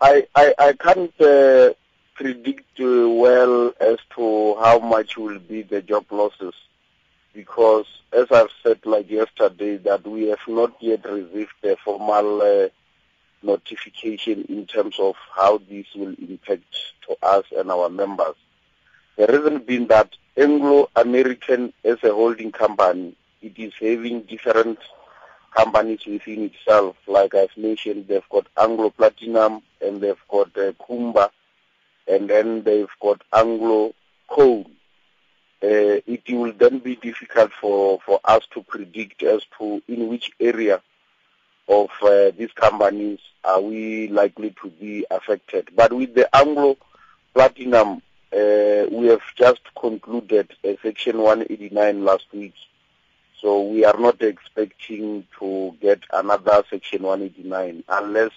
I, I, I can't uh, predict uh, well as to how much will be the job losses because as I've said like yesterday that we have not yet received a formal uh, notification in terms of how this will impact to us and our members. The reason being that Anglo-American as a holding company, it is having different companies within itself. Like I've mentioned, they've got Anglo Platinum and they've got uh, Kumba and then they've got Anglo Coal. Uh, it will then be difficult for, for us to predict as to in which area of uh, these companies are we likely to be affected. But with the Anglo Platinum, uh, we have just concluded Section 189 last week so we are not expecting to get another Section 189 unless,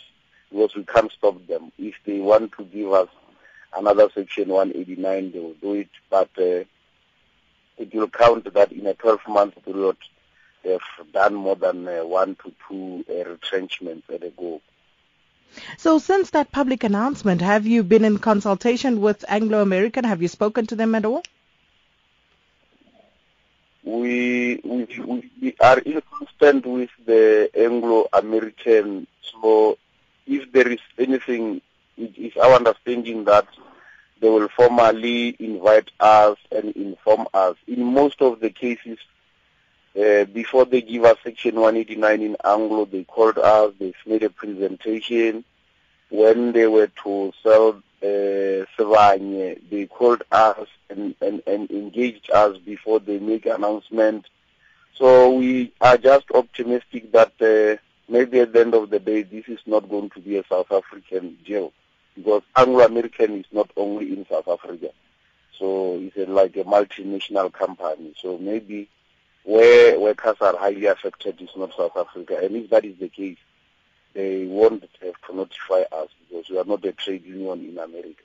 because we can't stop them. If they want to give us another Section 189, they will do it. But uh, it will count that in a 12-month period, they've done more than uh, one to two uh, retrenchments at a go. So since that public announcement, have you been in consultation with Anglo American? Have you spoken to them at all? We, we, we are in constant with the Anglo-American. So if there is anything, it is our understanding that they will formally invite us and inform us. In most of the cases, uh, before they give us Section 189 in Anglo, they called us, they made a presentation. When they were to sell uh, Sibanye, they called us and, and, and engaged us before they make announcement. So we are just optimistic that uh, maybe at the end of the day this is not going to be a South African deal because Anglo-American is not only in South Africa. So it's a, like a multinational company. So maybe where workers are highly affected is not South Africa. And if that is the case, they won't have to notify us because we are not a trade union in America.